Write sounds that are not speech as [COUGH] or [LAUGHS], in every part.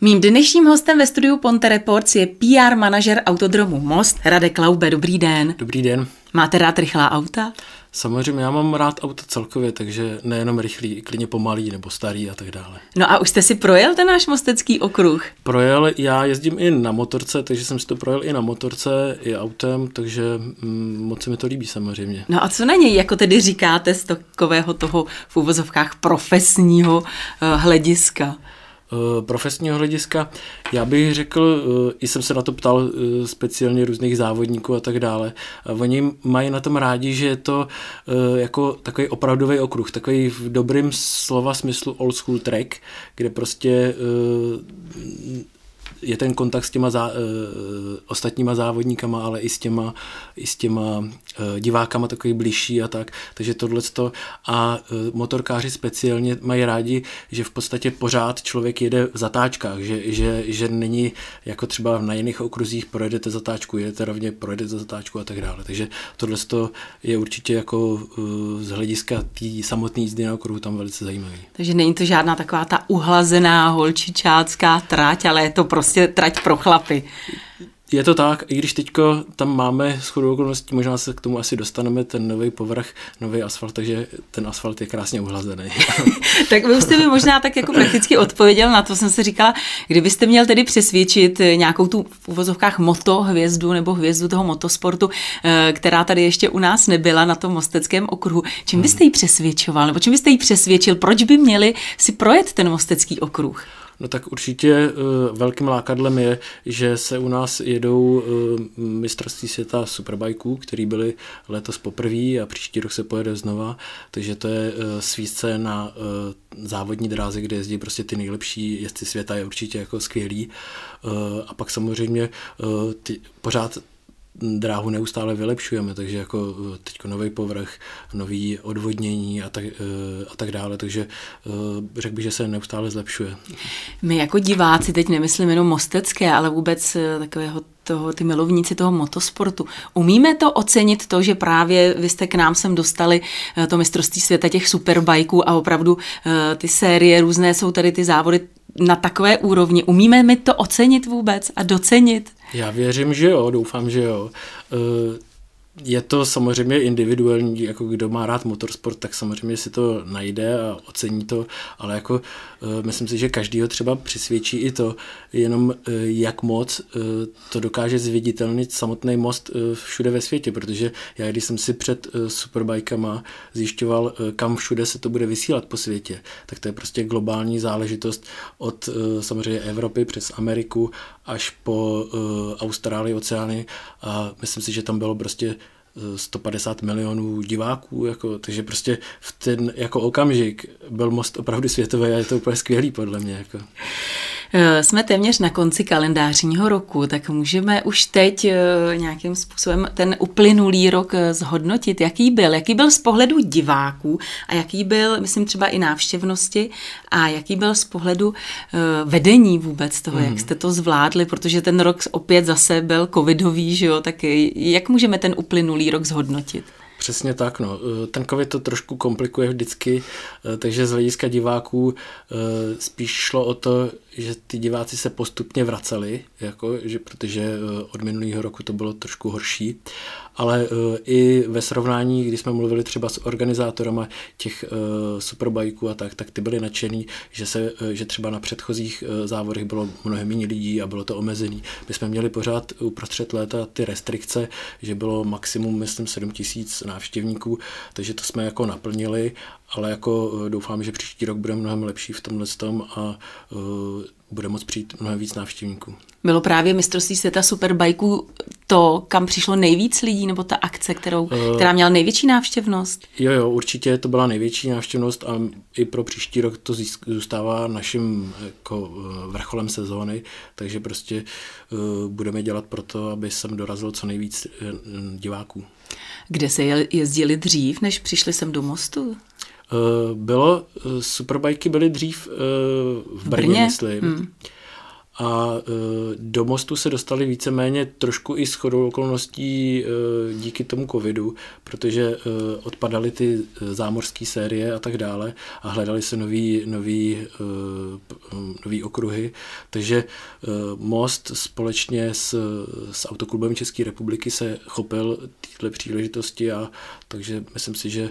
Mým dnešním hostem ve studiu Ponte Reports je PR manažer autodromu Most, Radek Laube. Dobrý den. Dobrý den. Máte rád rychlá auta? Samozřejmě, já mám rád auta celkově, takže nejenom rychlý, klidně pomalý nebo starý a tak dále. No a už jste si projel ten náš mostecký okruh? Projel, já jezdím i na motorce, takže jsem si to projel i na motorce, i autem, takže mm, moc se mi to líbí samozřejmě. No a co na něj, jako tedy říkáte, z takového toho v úvozovkách profesního uh, hlediska? Eh, profesního hlediska. Já bych řekl, eh, i jsem se na to ptal eh, speciálně různých závodníků a tak dále. Oni mají na tom rádi, že je to jako takový opravdový okruh, takový v dobrým slova smyslu old school track, kde prostě je ten kontakt s těma zá, uh, ostatníma závodníkama, ale i s těma, i s těma uh, divákama takový blížší a tak. Takže tohle to a uh, motorkáři speciálně mají rádi, že v podstatě pořád člověk jede v zatáčkách, že, že, že není jako třeba na jiných okruzích projedete zatáčku, jedete rovně, projedete zatáčku a tak dále. Takže tohle to je určitě jako uh, z hlediska té samotné jízdy na okruhu tam velice zajímavý. Takže není to žádná taková ta uhlazená holčičácká trať, ale je to prostě prostě trať pro chlapy. Je to tak, i když teďko tam máme shodou okolností, možná se k tomu asi dostaneme, ten nový povrch, nový asfalt, takže ten asfalt je krásně uhlazený. [LAUGHS] tak vy jste mi možná tak jako prakticky odpověděl na to, jsem si říkala, kdybyste měl tedy přesvědčit nějakou tu v uvozovkách moto hvězdu nebo hvězdu toho motosportu, eh, která tady ještě u nás nebyla na tom mosteckém okruhu, čím byste ji přesvědčoval, nebo čím byste ji přesvědčil, proč by měli si projet ten mostecký okruh? No tak určitě uh, velkým lákadlem je, že se u nás jedou uh, mistrovství světa superbajků, který byly letos poprvé a příští rok se pojede znova, takže to je uh, svízce na závodní dráze, kde jezdí prostě ty nejlepší jezdci světa, je určitě jako skvělý. A pak samozřejmě ty, pořád dráhu neustále vylepšujeme, takže jako eh, teď nový povrch, nový odvodnění a tak, eh, a tak dále, takže eh, řekl bych, že se neustále zlepšuje. My jako diváci, teď nemyslím jenom mostecké, ale vůbec takového toho, ty milovníci toho motosportu. Umíme to ocenit to, že právě vy jste k nám sem dostali to mistrovství světa těch superbajků a opravdu ty série různé jsou tady ty závody na takové úrovni. Umíme mi to ocenit vůbec a docenit? Já věřím, že jo, doufám, že jo. Uh, je to samozřejmě individuální, jako kdo má rád motorsport, tak samozřejmě si to najde a ocení to, ale jako uh, myslím si, že každýho třeba přisvědčí i to, jenom uh, jak moc to dokáže zviditelnit samotný most všude ve světě, protože já když jsem si před superbajkama zjišťoval, kam všude se to bude vysílat po světě, tak to je prostě globální záležitost od samozřejmě Evropy přes Ameriku až po Austrálii, oceány a myslím si, že tam bylo prostě 150 milionů diváků, jako, takže prostě v ten jako okamžik byl most opravdu světový a je to úplně skvělý podle mě. Jako. Eh, jsme téměř na konci kalendářního roku, tak můžeme už teď eh, nějakým způsobem ten uplynulý rok eh, zhodnotit, jaký byl, jaký byl z pohledu diváků a jaký byl, myslím třeba i návštěvnosti a jaký byl z pohledu vedení vůbec toho, mm. jak mhm. jste to zvládli, protože ten rok opět zase byl covidový, že jo, tak jak můžeme ten uplynulý rok zhodnotit? Přesně tak, no. Ten covid to trošku komplikuje vždycky, takže z hlediska diváků spíš šlo o to, že ty diváci se postupně vraceli, jako, že, protože od minulého roku to bylo trošku horší, ale i ve srovnání, když jsme mluvili třeba s organizátorama těch superbajků a tak, tak ty byli nadšený, že, se, že třeba na předchozích závodech bylo mnohem méně lidí a bylo to omezený. My jsme měli pořád uprostřed léta ty restrikce, že bylo maximum, myslím, 7 tisíc návštěvníků, takže to jsme jako naplnili, ale jako eh, doufám, že příští rok bude mnohem lepší v tomhle tom a uh, bude moc přijít mnohem víc návštěvníků. Bylo právě mistrovství světa superbajků to, kam přišlo nejvíc lidí, nebo ta akce, kterou, uh, která měla největší návštěvnost? Jo, jo, určitě to byla největší návštěvnost a i pro příští rok to zůstává naším jako vrcholem sezóny, takže prostě uh, budeme dělat pro to, aby sem dorazilo co nejvíc diváků. Kde se jezdili dřív, než přišli sem do mostu? Uh, bylo, uh, superbajky byly dřív uh, v Brně, Brně? myslím. Hmm. a do mostu se dostali víceméně trošku i shodou okolností díky tomu covidu, protože odpadaly ty zámořské série a tak dále a hledali se nový, nový, nový okruhy, takže most společně s, s Autoklubem České republiky se chopil této příležitosti a takže myslím si, že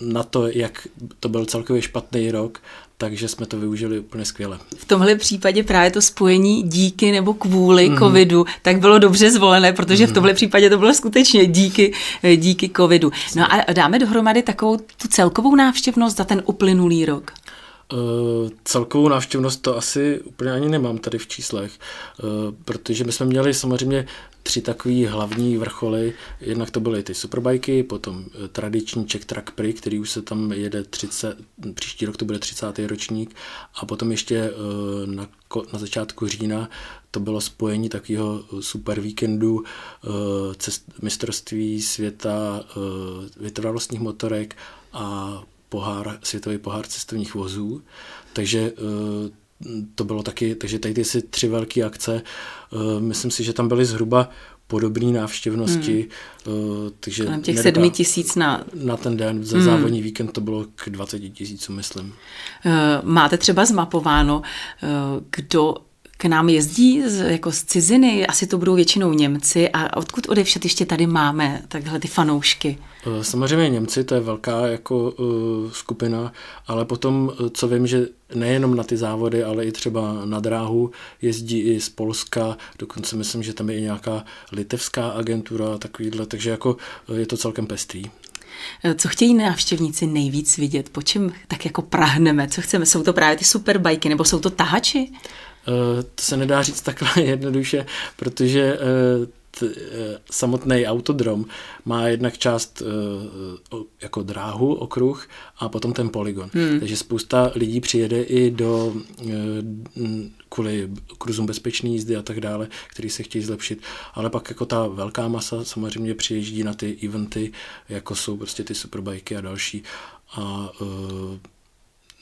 na to, jak to byl celkově špatný rok, takže jsme to využili úplně skvěle. V tomhle případě právě to spojení díky nebo kvůli mm-hmm. covidu, tak bylo dobře zvolené, protože mm-hmm. v mhm. tomhle případě to bylo skutečně díky, díky covidu. No a dáme dohromady takovou tu celkovou návštěvnost za ten uplynulý rok. Uh, celkovou návštěvnost to asi úplně ani nemám tady v číslech, uh, protože my jsme měli samozřejmě tři takové hlavní vrcholy. Jednak to byly ty superbajky, potom eh, tradiční Czech Track Prix, který už se tam jede 30, příští rok to bude 30. ročník a potom ještě na, na začátku října to bylo spojení takového super víkendu cest, mistrovství světa vytrvalostních motorek a pohár, světový pohár cestovních vozů, takže eh, to bylo taky, takže tady ty si tři velké akce, eh, myslím si, že tam byly zhruba podobné návštěvnosti. Hmm. Takže Kolem těch sedmi tisíc na... Na ten den, za hmm. závodní víkend to bylo k 20 tisícům, myslím. Máte třeba zmapováno, kdo k nám jezdí z, jako z ciziny, asi to budou většinou Němci a odkud odevšet ještě tady máme takhle ty fanoušky? Eh, samozřejmě Němci, to je velká jako uh, skupina, ale potom, eh, co vím, že nejenom na ty závody, ale i třeba na dráhu jezdí i z Polska, dokonce myslím, že tam je i nějaká litevská agentura a takovýhle, takže jako je to celkem pestrý. Co chtějí návštěvníci nejvíc vidět? Po čem tak jako prahneme? Co chceme? Jsou to právě ty superbajky nebo jsou to tahači? Uh, to se nedá říct takhle [LAUGHS] jednoduše, protože uh, Eh, samotný autodrom má jednak část eh, jako dráhu, okruh a potom ten polygon. Hmm. Takže spousta lidí přijede i do eh, kvůli kruzům bezpečné jízdy a tak dále, který se chtějí zlepšit. Ale pak jako ta velká masa samozřejmě přijíždí na ty eventy, jako jsou prostě ty superbajky a další. A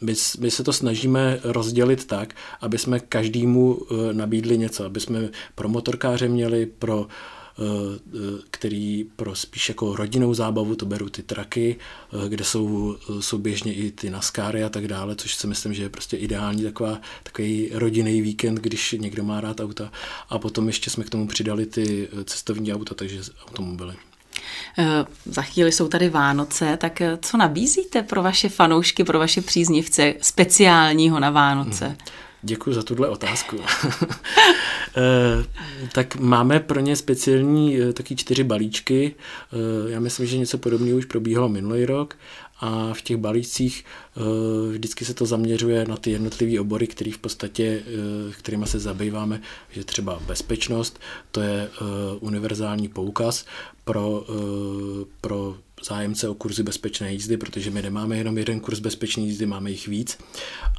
my, my se to snažíme rozdělit tak, aby jsme každému eh, nabídli něco, aby jsme pro motorkáře měli, pro eh, eh, který pro spíš jako rodinnou zábavu, to beru ty traky, kde jsou souběžně i ty naskáry a tak dále, což si myslím, že je prostě ideální taková, takový rodinný víkend, když někdo má rád auta. A potom ještě jsme k tomu přidali ty cestovní auta, takže automobily. Eh, za chvíli jsou tady Vánoce, tak eh, co nabízíte pro vaše fanoušky, pro vaše příznivce speciálního na Vánoce? Hmm. Děkuji za tuhle otázku. [LAUGHS] Eh, tak máme pro ně speciální taky čtyři balíčky. Já myslím, že něco podobného už probíhalo minulý rok a v těch balících vždycky se to zaměřuje na ty jednotlivé obory, který v podstatě, kterými se zabýváme, že třeba bezpečnost, to je univerzální poukaz, pro, eh, pro zájemce o kurzy bezpečné jízdy, protože my nemáme jenom jeden kurz bezpečné jízdy, máme jich víc.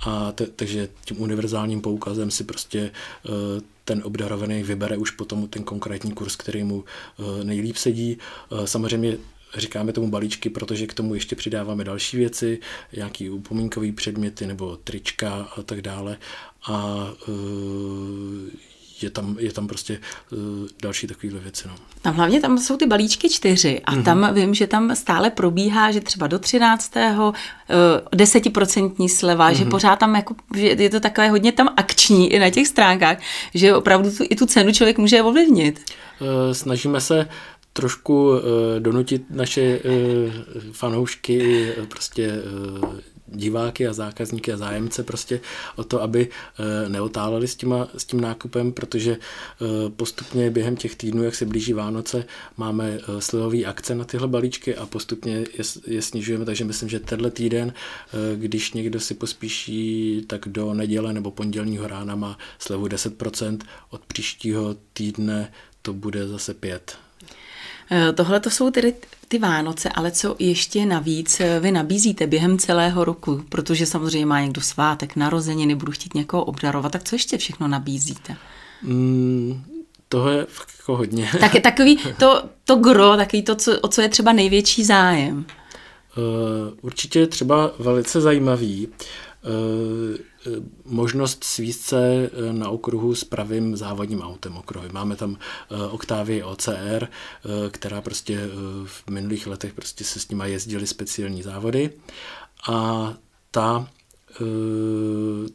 A te, takže tím univerzálním poukazem si prostě uh, ten obdarovaný vybere už potom ten konkrétní kurz, který mu uh, nejlíp sedí. Uh, samozřejmě říkáme tomu balíčky, protože k tomu ještě přidáváme další věci, nějaký upomínkové předměty nebo trička a tak dále. A je tam, je tam prostě uh, další takovéhle věci. No. Tam hlavně tam jsou ty balíčky čtyři a mm-hmm. tam vím, že tam stále probíhá, že třeba do 13. Uh, desetiprocentní sleva, mm-hmm. že mhm. pořád tam jako, že je to takové hodně tam akční i na těch stránkách, že opravdu tu, i tu cenu člověk může ovlivnit. Uh, snažíme se trošku uh, donutit naše uh, fanoušky prostě uh, diváky a zákazníky a zájemce prostě o to, aby eh, neotáleli s, těma, s tím nákupem, protože eh, postupně během těch týdnů, jak se blíží Vánoce, máme eh, slevové akce na tyhle balíčky a postupně je, je snižujeme, takže myslím, že tenhle týden, když někdo si pospíší, tak do neděle nebo pondělního rána má slevu 10%, od příštího týdne to bude zase 5. Tohle to jsou tedy ty Vánoce, ale co ještě navíc eh, vy nabízíte během celého roku, protože samozřejmě má někdo svátek, narozeniny, budu chtít někoho obdarovat, tak co ještě všechno nabízíte? Mm, toho je jako hodně. [LAUGHS] Tak je takový to, to gro, takový to, co, o co je třeba největší zájem. Uh, určitě třeba velice zajímavý možnost svíst se na okruhu s pravým závodním autem okruhy. Máme tam Octavii OCR, která prostě v minulých letech prostě se s nima jezdili speciální závody a ta Eh,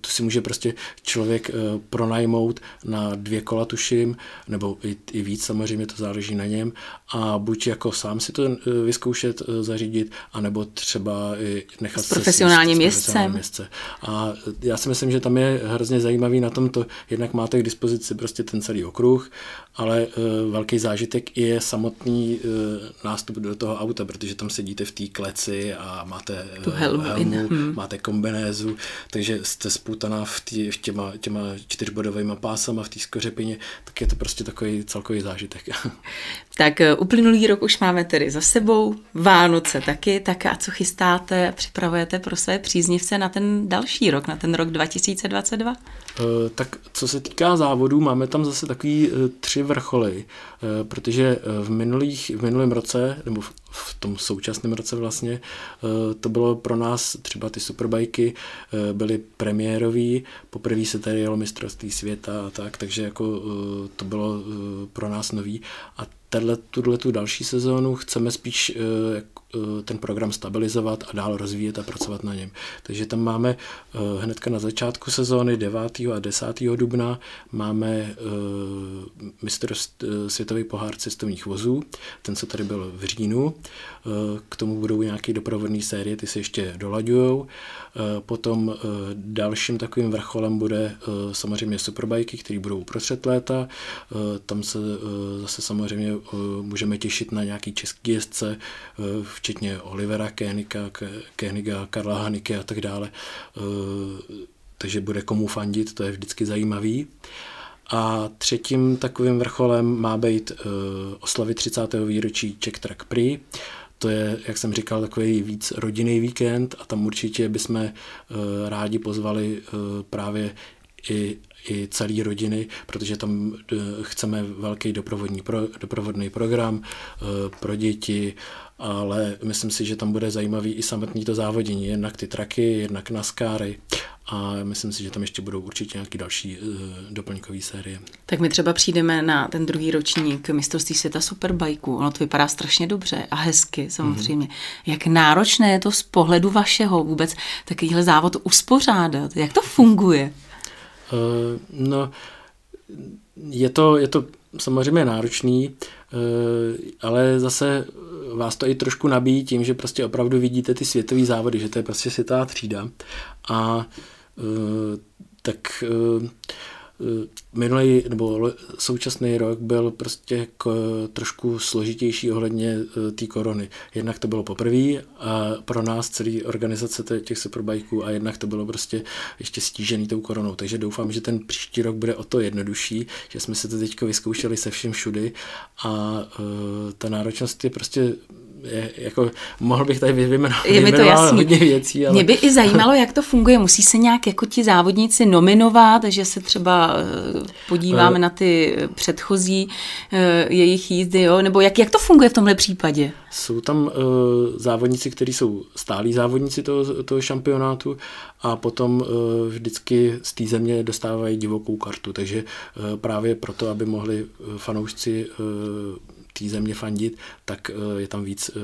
to si může prostě člověk eh, pronajmout na dvě kola, tuším, nebo i, i víc, samozřejmě to záleží na něm, a buď jako sám si to eh, vyzkoušet zařídit, anebo třeba i nechat s profesionálním se jezdcem. jezdce. A já si myslím, že tam je hrozně zajímavý na tom to, jednak máte k dispozici prostě ten celý okruh, ale uh, velký zážitek je samotný uh, nástup do toho auta, protože tam sedíte v té kleci a máte tu helmu, helmu hmm. máte kombinézu, takže jste sputaná v, tý, v těma, těma čtyřbodovými pásama v té skořepině, tak je to prostě takový celkový zážitek. [LAUGHS] Tak uplynulý rok už máme tedy za sebou, Vánoce taky, tak a co chystáte, připravujete pro své příznivce na ten další rok, na ten rok 2022? Uh, tak co se týká závodů, máme tam zase takový tři vrcholy, eh, protože eh, v, minulých, v minulém roce, nebo v tom současném roce vlastně, eh, to bylo pro nás třeba ty superbajky byly premiérový, poprvé se tady jelo mistrovství světa a tak, takže jako to bylo pro nás nový. A tuhle tu další sezónu chceme spíš Eh, ten program stabilizovat a dál rozvíjet a pracovat na něm. Takže tam máme eh, hnedka na začátku sezóny 9. a 10. dubna máme eh, mistr světový pohár cestovních vozů, ten, co tady byl v říjnu. K tomu budou nějaké doprovodné série, ty se ještě dolaďujou. Potom dalším takovým vrcholem bude samozřejmě superbajky, které budou uprostřed léta. Tam se zase samozřejmě můžeme těšit na nějaký český jezdce, včetně Olivera Kénika, Kéniga, Karla Haniky a tak dále. Eh, takže bude komu fandit, to je vždycky zajímavý. A třetím takovým vrcholem má být uh, oslavy 30. výročí Czech Track Prix. To je, jak jsem říkal, takový víc rodinný víkend a tam určitě bychom uh, rádi pozvali právě i i celé rodiny, protože tam chceme velký doprovodní pro, doprovodný program pro děti ale myslím si, že tam bude zajímavý i samotný to závodění, jednak ty traky, jednak NASCARy a myslím si, že tam ještě budou určitě nějaké další uh, doplňkové série. Tak my třeba přijdeme na ten druhý ročník mistrovství světa superbajku. Ono to vypadá strašně dobře a hezky samozřejmě. Mm-hmm. Jak náročné je to z pohledu vašeho vůbec takovýhle závod uspořádat? Jak to funguje? Uh, no, je to, je to samozřejmě náročný, uh, ale zase vás to i trošku nabíjí tím, že prostě opravdu vidíte ty světové závody, že to je prostě světová třída. A uh, tak minulý nebo současný rok byl prostě jako trošku složitější ohledně té korony. Jednak to bylo poprvé a pro nás celý organizace těch superbajků a jednak to bylo prostě ještě stížený tou koronou. Takže doufám, že ten příští rok bude o to jednodušší, že jsme se to teď vyzkoušeli se všem všudy a uh, ta náročnost je prostě je, jako, mohl bych tady vyjmenovat, je mi to jasný. hodně věcí. Ale... Mě by i zajímalo, jak to funguje. Musí se nějak jako ti závodníci nominovat, že se třeba eh, podíváme uh, na ty předchozí uh, jejich jízdy, jo? nebo jak, jak to funguje v tomhle případě? Jsou tam uh, závodníci, kteří jsou stálí závodníci toho, toho šampionátu a potom uh, vždycky z té země dostávají divokou kartu, takže uh, právě proto, aby mohli fanoušci uh, té země fandit, tak eh, je tam víc eh,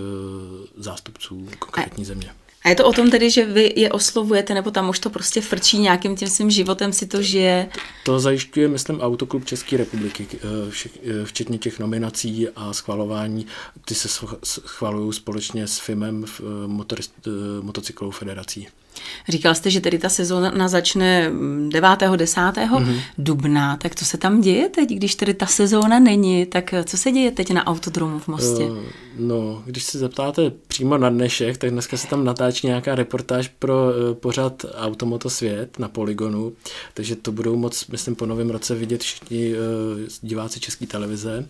zástupců konkrétní země. A je to o tom tedy, že vy je oslovujete, nebo tam už to prostě frčí nějakým tím svým životem, si to žije? To zajišťuje, myslím, Autoklub České republiky, eh, včetně těch nominací a schvalování. Ty se schvalují společně s FIMem, motorist, Motocyklovou federací. Říkal jste, že tedy ta sezóna začne 9. 10. Mm-hmm. dubna, tak co se tam děje teď, když tedy ta sezóna není, tak co se děje teď na autodromu v Mostě? Uh, no, když se zeptáte přímo na dnešek, tak dneska se tam natáčí nějaká reportáž pro uh, pořad Automoto svět na Polygonu, takže to budou moc, myslím, po novém roce vidět všichni uh, diváci České televize.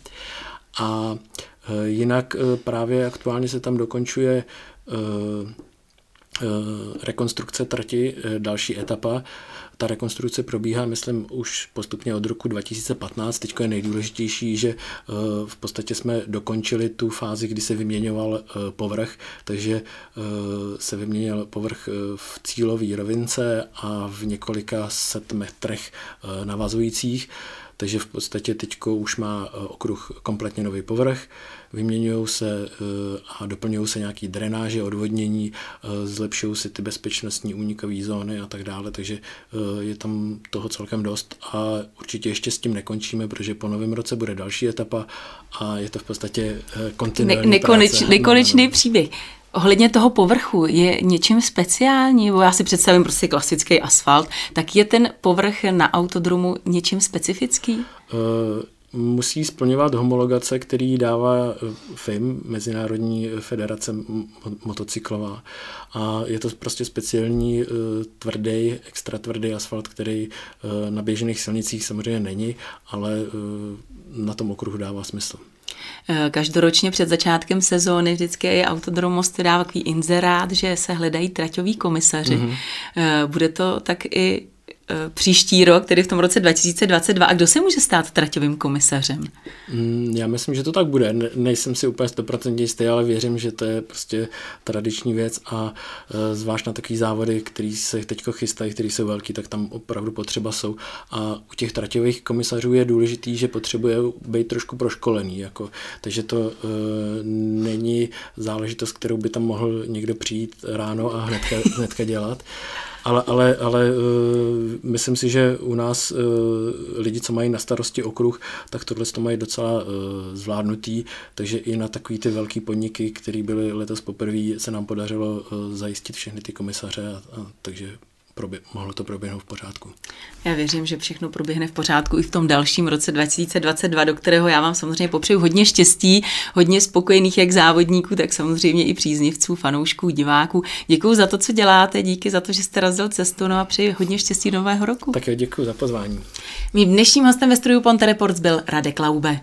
A uh, jinak uh, právě aktuálně se tam dokončuje uh, rekonstrukce trati, další etapa. Ta rekonstrukce probíhá, myslím, už postupně od roku 2015. Teď je nejdůležitější, že v podstatě jsme dokončili tu fázi, kdy se vyměňoval povrch, takže se vyměnil povrch v cílové rovince a v několika set metrech navazujících takže v podstatě teď už má e, okruh kompletně nový povrch, vyměňují se e, a doplňují se nějaké drenáže, odvodnění, e, zlepšují se ty bezpečnostní únikové zóny a tak dále, takže je tam toho celkem dost a určitě ještě s tím nekončíme, protože po novém roce bude další etapa a je to v podstatě kontinuální ne- nekoneč, Nekonečný no, no. příběh. Ohledně toho povrchu je něčím speciální, bo já si představím prostě klasický asfalt, tak je ten povrch na autodromu něčím specifický? Uh, musí splňovat homologace, který dává eh, FIM, Mezinárodní federace motocyklová. A je to prostě speciální uh, tvrdý, extra tvrdý asfalt, který na běžných silnicích samozřejmě není, ale na tom okruhu dává smysl. Eh, každoročně před začátkem sezóny vždycky je Autodromost dává takový inzerát, že se hledají traťoví komisaři. Mm-hmm. Bude to tak i příští rok, tedy v tom roce 2022. A kdo se může stát traťovým komisařem? Mm, já myslím, že to tak bude. Ne, nejsem si úplně 100% jistý, ale věřím, že to je prostě tradiční věc a e, zvlášť na takové závody, které se teď chystají, které jsou velký, tak tam opravdu potřeba jsou. A u těch traťových komisařů je důležitý, že potřebuje být trošku proškolený. Jako, takže to e, není záležitost, kterou by tam mohl někdo přijít ráno a hnedka, hnedka dělat. Ale, ale, ale uh, myslím si, že u nás uh, lidi, co mají na starosti okruh, tak tohle to mají docela uh, zvládnutý, takže i na takový ty velký podniky, které byly letos poprvé, se nám podařilo zajistit všechny ty komisaře, a, a, takže probě- mohlo to proběhnout v pořádku. Já věřím, že všechno proběhne v pořádku i v tom dalším roce 2022, do kterého já vám samozřejmě popřeju hodně štěstí, hodně spokojených jak závodníků, tak samozřejmě i příznivců, fanoušků, diváků. Děkuji za to, co děláte, díky za to, že jste razil cestu, no a přeji hodně štěstí nového roku. Tak děkuji za pozvání. Mým dnešním hostem ve studiu Ponte Reports byl Radek Laube.